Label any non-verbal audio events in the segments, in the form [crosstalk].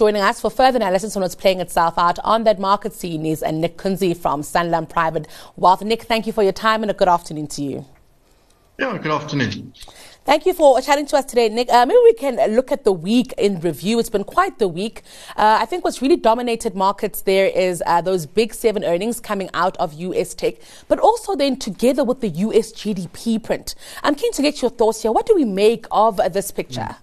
Joining us for further analysis on what's playing itself out on that market scene is uh, Nick Kunze from Sanlam Private Wealth. Nick, thank you for your time and a good afternoon to you. Yeah, good afternoon. Thank you for chatting to us today, Nick. Uh, maybe we can look at the week in review. It's been quite the week. Uh, I think what's really dominated markets there is uh, those big seven earnings coming out of US tech, but also then together with the US GDP print. I'm keen to get your thoughts here. What do we make of this picture? Mm.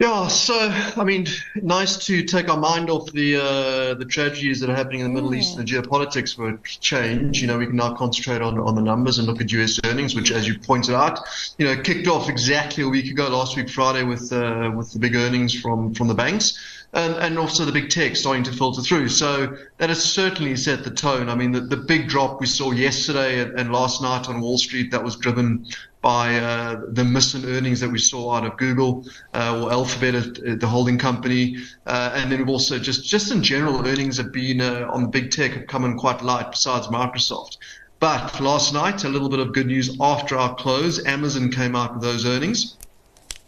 Yeah, so I mean, nice to take our mind off the uh, the tragedies that are happening in the Middle East and the geopolitics for change. You know, we can now concentrate on, on the numbers and look at US earnings, which, as you pointed out, you know, kicked off exactly a week ago, last week Friday, with uh, with the big earnings from from the banks. And, and also the big tech starting to filter through. So that has certainly set the tone. I mean, the, the big drop we saw yesterday and, and last night on Wall Street that was driven by uh, the miss in earnings that we saw out of Google uh, or Alphabet, uh, the holding company, uh, and then also just just in general earnings have been uh, on the big tech have come in quite light besides Microsoft. But last night, a little bit of good news after our close. Amazon came out with those earnings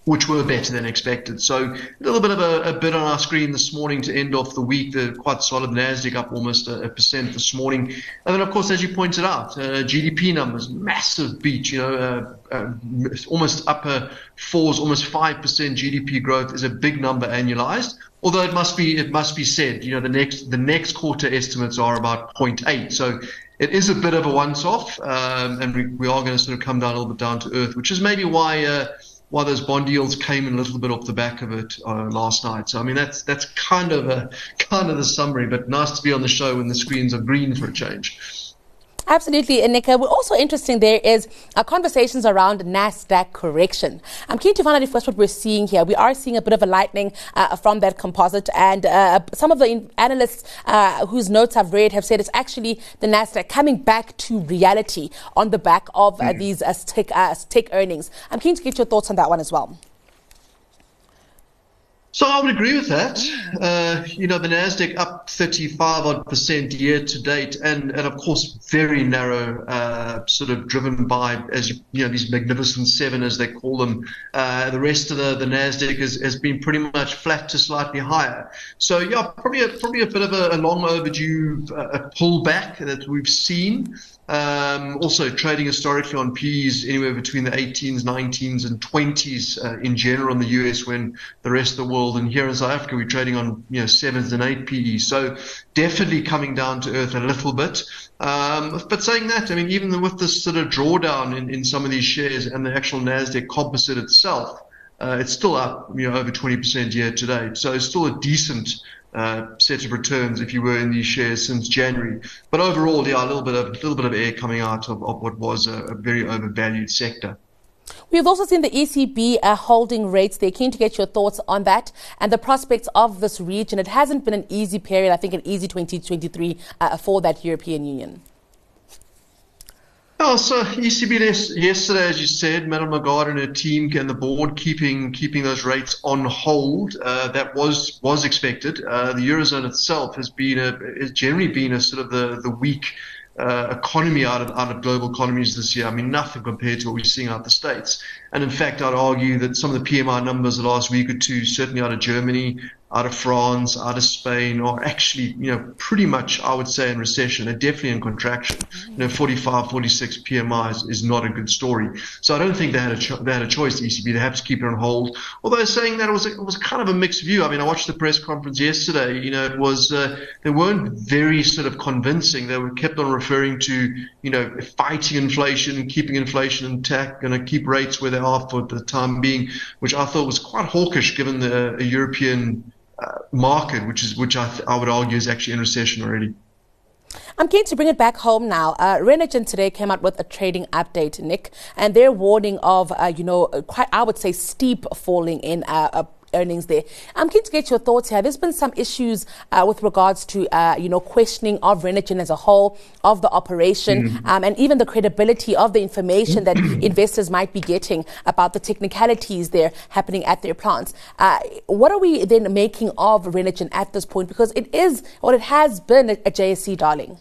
which were better than expected. So a little bit of a, a, bit on our screen this morning to end off the week. The quite solid Nasdaq up almost a, a percent this morning, and then of course, as you pointed out, uh, GDP numbers massive beat. You know, uh, uh, almost upper fours, almost five percent GDP growth is a big number annualized. Although it must be it must be said, you know, the next the next quarter estimates are about 0.8. So it is a bit of a once-off, um, and we, we are going to sort of come down a little bit down to earth, which is maybe why uh, why those bond yields came in a little bit off the back of it uh, last night. So I mean that's that's kind of a [laughs] kind of the summary, but nice to be on the show when the screens are green for a change. Absolutely, and Nick, uh, also interesting there is uh, conversations around NASDAQ correction. I'm keen to find out if that's what we're seeing here. We are seeing a bit of a lightening uh, from that composite, and uh, some of the analysts uh, whose notes I've read have said it's actually the NASDAQ coming back to reality on the back of mm. these tech, tech earnings. I'm keen to get your thoughts on that one as well. So I would agree with that. Uh, you know, the Nasdaq up 35 odd percent year to date, and and of course very narrow, uh, sort of driven by as you, you, know these magnificent seven as they call them. Uh, the rest of the the Nasdaq has, has been pretty much flat to slightly higher. So yeah, probably a, probably a bit of a, a long overdue uh, pullback that we've seen. Um, also, trading historically on P's anywhere between the 18s, 19s, and 20s uh, in general in the US, when the rest of the world and here in South Africa we're trading on you know sevens and eight PE. So definitely coming down to earth a little bit. Um, but saying that, I mean, even with this sort of drawdown in, in some of these shares and the actual Nasdaq composite itself, uh, it's still up, you know, over 20% year to date. So it's still a decent uh, set of returns if you were in these shares since January. But overall, yeah, a little bit of a little bit of air coming out of, of what was a, a very overvalued sector. We've also seen the ECB uh, holding rates. They're keen to get your thoughts on that and the prospects of this region. It hasn't been an easy period, I think an easy 2023 uh, for that European Union. Oh, so ECB yesterday, as you said, Madam Lagarde and her team and the board keeping keeping those rates on hold. Uh, that was was expected. Uh, the eurozone itself has been a has generally been a sort of the the weak uh, economy out of out of global economies this year. I mean, nothing compared to what we're seeing out of the states. And in fact, I'd argue that some of the PMI numbers the last week or two, certainly out of Germany, out of France, out of Spain, are actually, you know, pretty much, I would say, in recession. They're definitely in contraction. You know, 45, 46 PMI is, not a good story. So I don't think they had a cho- they had a choice. The ECB they have to keep it on hold. Although saying that it was a, it was kind of a mixed view. I mean, I watched the press conference yesterday. You know, it was uh, they weren't very sort of convincing. They were kept on referring to, you know, fighting inflation, keeping inflation intact, going to keep rates where they are for the time being, which I thought was quite hawkish given the European uh, market, which is which I, th- I would argue is actually in recession already. I'm keen to bring it back home now. Uh, Renergen today came out with a trading update, Nick, and they're warning of, uh, you know, quite, I would say, steep falling in uh, earnings there. I'm keen to get your thoughts here. There's been some issues uh, with regards to, uh, you know, questioning of Renergen as a whole, of the operation, mm-hmm. um, and even the credibility of the information that [clears throat] investors might be getting about the technicalities there happening at their plants. Uh, what are we then making of Renergen at this point? Because it is, or it has been a, a JSE darling.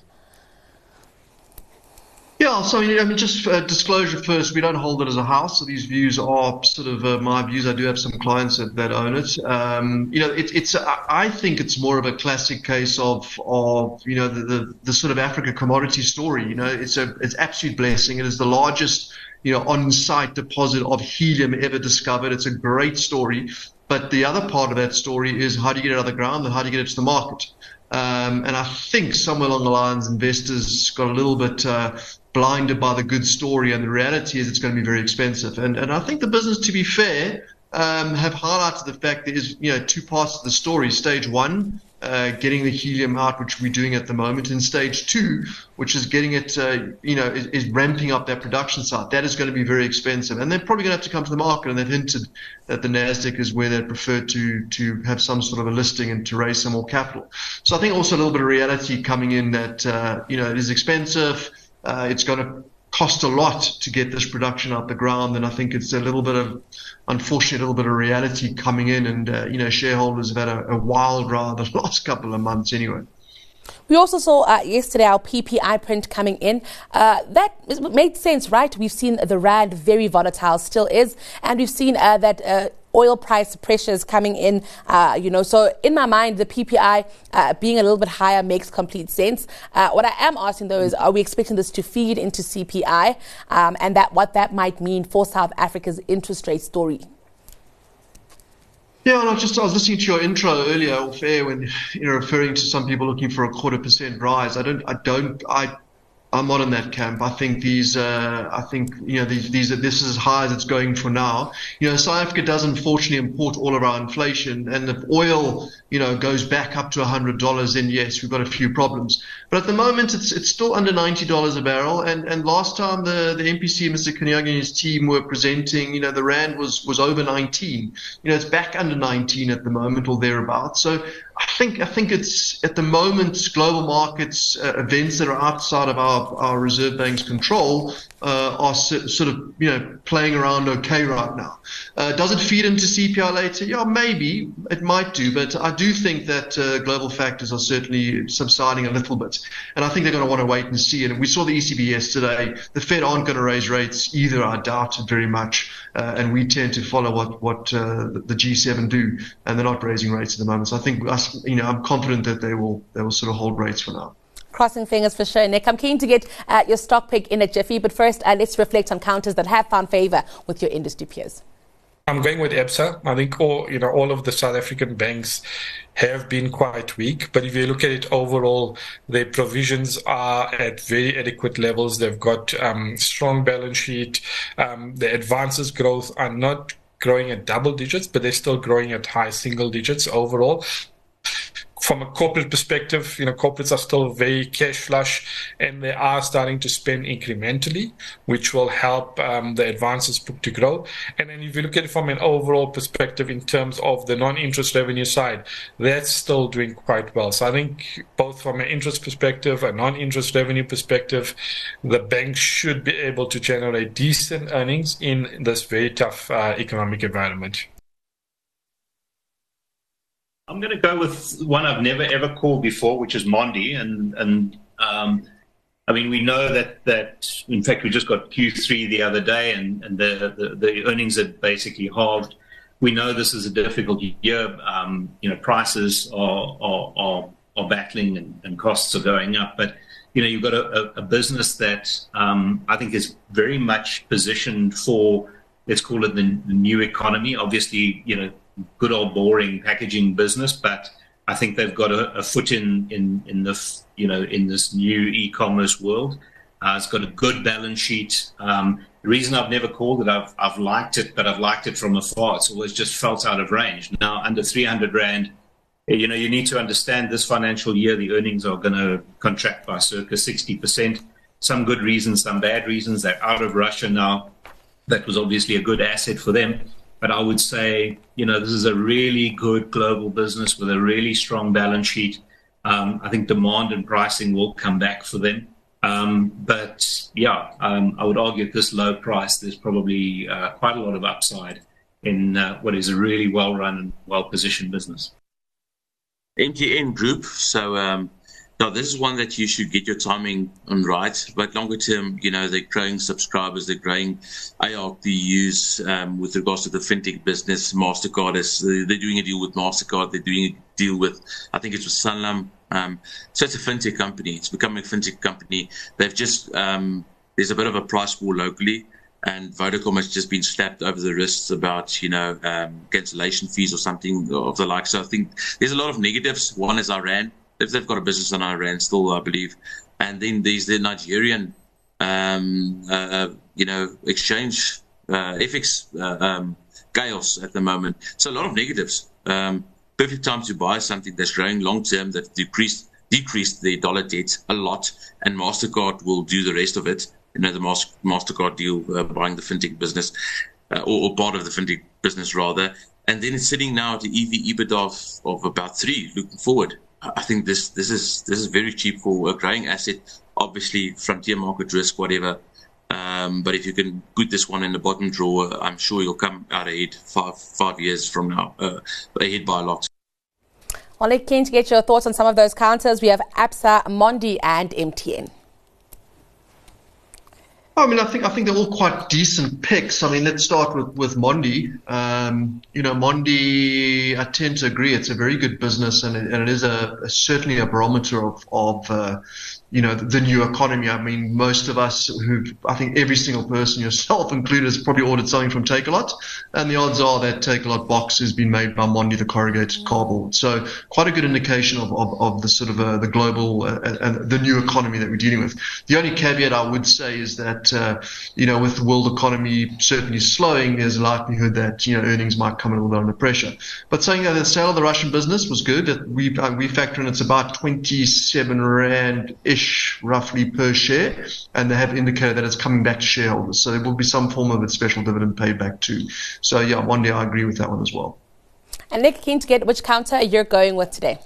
Yeah, so I mean, just uh, disclosure first, we don't hold it as a house. So these views are sort of uh, my views. I do have some clients that, that own it. Um, you know, it, it's I think it's more of a classic case of of you know the, the, the sort of Africa commodity story. You know, it's a it's absolute blessing. It is the largest you know on-site deposit of helium ever discovered. It's a great story. But the other part of that story is how do you get it out of the ground and how do you get it to the market? Um, and I think somewhere along the lines, investors got a little bit uh, blinded by the good story, and the reality is it's going to be very expensive. And and I think the business, to be fair, um, have highlighted the fact there is you know two parts of the story. Stage one uh, getting the helium out, which we're doing at the moment, and stage two, which is getting it, uh, you know, is, is, ramping up that production side. That is going to be very expensive, and they're probably going to have to come to the market. And they've hinted that the Nasdaq is where they prefer to to have some sort of a listing and to raise some more capital. So I think also a little bit of reality coming in that uh, you know it is expensive. Uh, it's going to cost a lot to get this production out the ground, and I think it's a little bit of, unfortunately, a little bit of reality coming in, and uh, you know, shareholders have had a, a, wild ride the [laughs] last couple of months anyway. We also saw uh, yesterday our PPI print coming in. Uh, that made sense, right? We've seen the rand very volatile, still is, and we've seen uh, that uh, oil price pressures coming in, uh, you know. So in my mind, the PPI uh, being a little bit higher makes complete sense. Uh, what I am asking though is, are we expecting this to feed into CPI, um, and that what that might mean for South Africa's interest rate story? Yeah, and I just I was listening to your intro earlier off air when you're referring to some people looking for a quarter percent rise. I don't I don't I I'm not in that camp. I think these, uh, I think you know these, these this is as high as it's going for now. You know, South Africa does unfortunately import all of our inflation, and if oil, you know, goes back up to hundred dollars, then yes, we've got a few problems. But at the moment, it's it's still under ninety dollars a barrel. And and last time the the MPC, Mr. Kganyago and his team were presenting, you know, the rand was was over nineteen. You know, it's back under nineteen at the moment or thereabouts. So I think I think it's at the moment global markets uh, events that are outside of our, our reserve bank's control uh, are sort of you know playing around okay right now. Uh, does it feed into CPI later? Yeah, maybe it might do, but I do think that uh, global factors are certainly subsiding a little bit, and I think they're going to want to wait and see. And we saw the ECB yesterday. The Fed aren't going to raise rates either. I doubt it very much, uh, and we tend to follow what what uh, the G7 do, and they're not raising rates at the moment. So I think us, you know, I'm confident that they will they will sort of hold rates for now crossing fingers for sure, Nick. I'm keen to get uh, your stock pick in a jiffy, but first, uh, let's reflect on counters that have found favour with your industry peers. I'm going with Absa. I think all you know all of the South African banks have been quite weak, but if you look at it overall, their provisions are at very adequate levels. They've got um, strong balance sheet. Um, the advances growth are not growing at double digits, but they're still growing at high single digits overall from a corporate perspective, you know, corporates are still very cash flush and they are starting to spend incrementally, which will help um, the advances book to grow. And then if you look at it from an overall perspective in terms of the non-interest revenue side, that's still doing quite well. So I think both from an interest perspective, a non-interest revenue perspective, the bank should be able to generate decent earnings in this very tough uh, economic environment. I'm going to go with one I've never ever called before, which is Mondi, and and um, I mean we know that that in fact we just got Q3 the other day, and and the the, the earnings are basically halved. We know this is a difficult year. Um, you know, prices are are are, are battling and, and, costs are going up, but you know you've got a, a business that um, I think is very much positioned for let's call it the, the new economy. Obviously, you know good old boring packaging business, but I think they've got a, a foot in, in in the you know in this new e-commerce world. Uh, it's got a good balance sheet. Um, the reason I've never called it, I've I've liked it, but I've liked it from afar. It's always just felt out of range. Now under 300 rand, you know you need to understand this financial year the earnings are going to contract by circa 60 percent. Some good reasons, some bad reasons. They're out of Russia now. That was obviously a good asset for them. But I would say, you know, this is a really good global business with a really strong balance sheet. Um, I think demand and pricing will come back for them. Um, but yeah, um, I would argue at this low price, there's probably uh, quite a lot of upside in uh, what is a really well run and well positioned business. MTN Group. So, um, no, this is one that you should get your timing on right. But longer term, you know, they're growing subscribers, they're growing ARPUs um, with regards to the fintech business. Mastercard is they're doing a deal with Mastercard. They're doing a deal with I think it's with Sanlam. Um, so it's a fintech company. It's becoming a fintech company. They've just um, there's a bit of a price war locally and Vodacom has just been slapped over the wrists about, you know, um, cancellation fees or something of the like. So I think there's a lot of negatives. One is Iran if they've got a business in Iran still, I believe. And then there's the Nigerian, um, uh, you know, exchange, uh, FX uh, um, chaos at the moment. So a lot of negatives. Um, perfect time to buy something that's growing long term, that decreased decreased the dollar debt a lot, and Mastercard will do the rest of it. You know, the Mastercard deal, uh, buying the fintech business, uh, or, or, part of the fintech business rather, and then it's sitting now at the EV EBITDA of, of about three. Looking forward, I think this this is this is very cheap for a growing asset. Obviously, frontier market risk, whatever. Um, but if you can put this one in the bottom drawer, I'm sure you'll come out ahead five five years from now, uh, ahead by a lot. Well, keen to get your thoughts on some of those counters. We have ABSA, Mondi, and MTN. I mean, I think I think they're all quite decent picks. I mean, let's start with with Mondi. Um, you know, Mondi, I tend to agree, it's a very good business, and it, and it is a, a certainly a barometer of of uh, you know, the new economy. I mean, most of us who, I think every single person, yourself [laughs] included, has probably ordered something from Takealot. And the odds are that Takealot box has been made by Mondi, the corrugated cardboard. So quite a good indication of, of, of the sort of uh, the global uh, and the new economy that we're dealing with. The only caveat I would say is that, uh, you know, with the world economy certainly slowing, there's a likelihood that, you know, earnings might come a little bit under pressure. But saying that the sale of the Russian business was good, we, uh, we factor in it's about 27 Rand-ish roughly per share, and they have indicated that it's coming back to shareholders. So there will be some form of a special dividend paid back too. So yeah, Mondi, I agree with that one as well. And Nick, keen to get which counter you're going with today.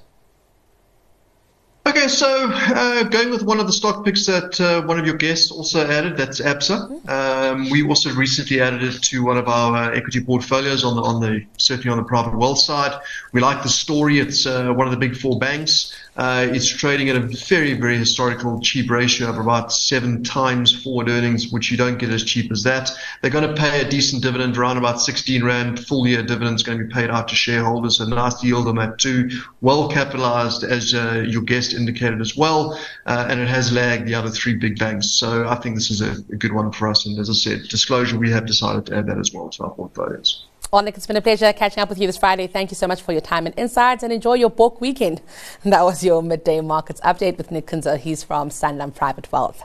Okay, so uh, going with one of the stock picks that uh, one of your guests also added, that's ABSA. Um, we also recently added it to one of our uh, equity portfolios on the on the certainly on the private wealth side. We like the story. It's uh, one of the big four banks. Uh, it's trading at a very, very historical cheap ratio of about seven times forward earnings, which you don't get as cheap as that. They're going to pay a decent dividend, around about 16 Rand. Full year dividend is going to be paid out to shareholders. A nice yield on that too. Well capitalized, as uh, your guest indicated as well. Uh, and it has lagged the other three big banks. So I think this is a, a good one for us. And as I said, disclosure, we have decided to add that as well to our portfolios nick it's been a pleasure catching up with you this Friday. Thank you so much for your time and insights and enjoy your book weekend. [laughs] That was your midday markets update with Nick Kunze. He's from Sanlam Private Wealth.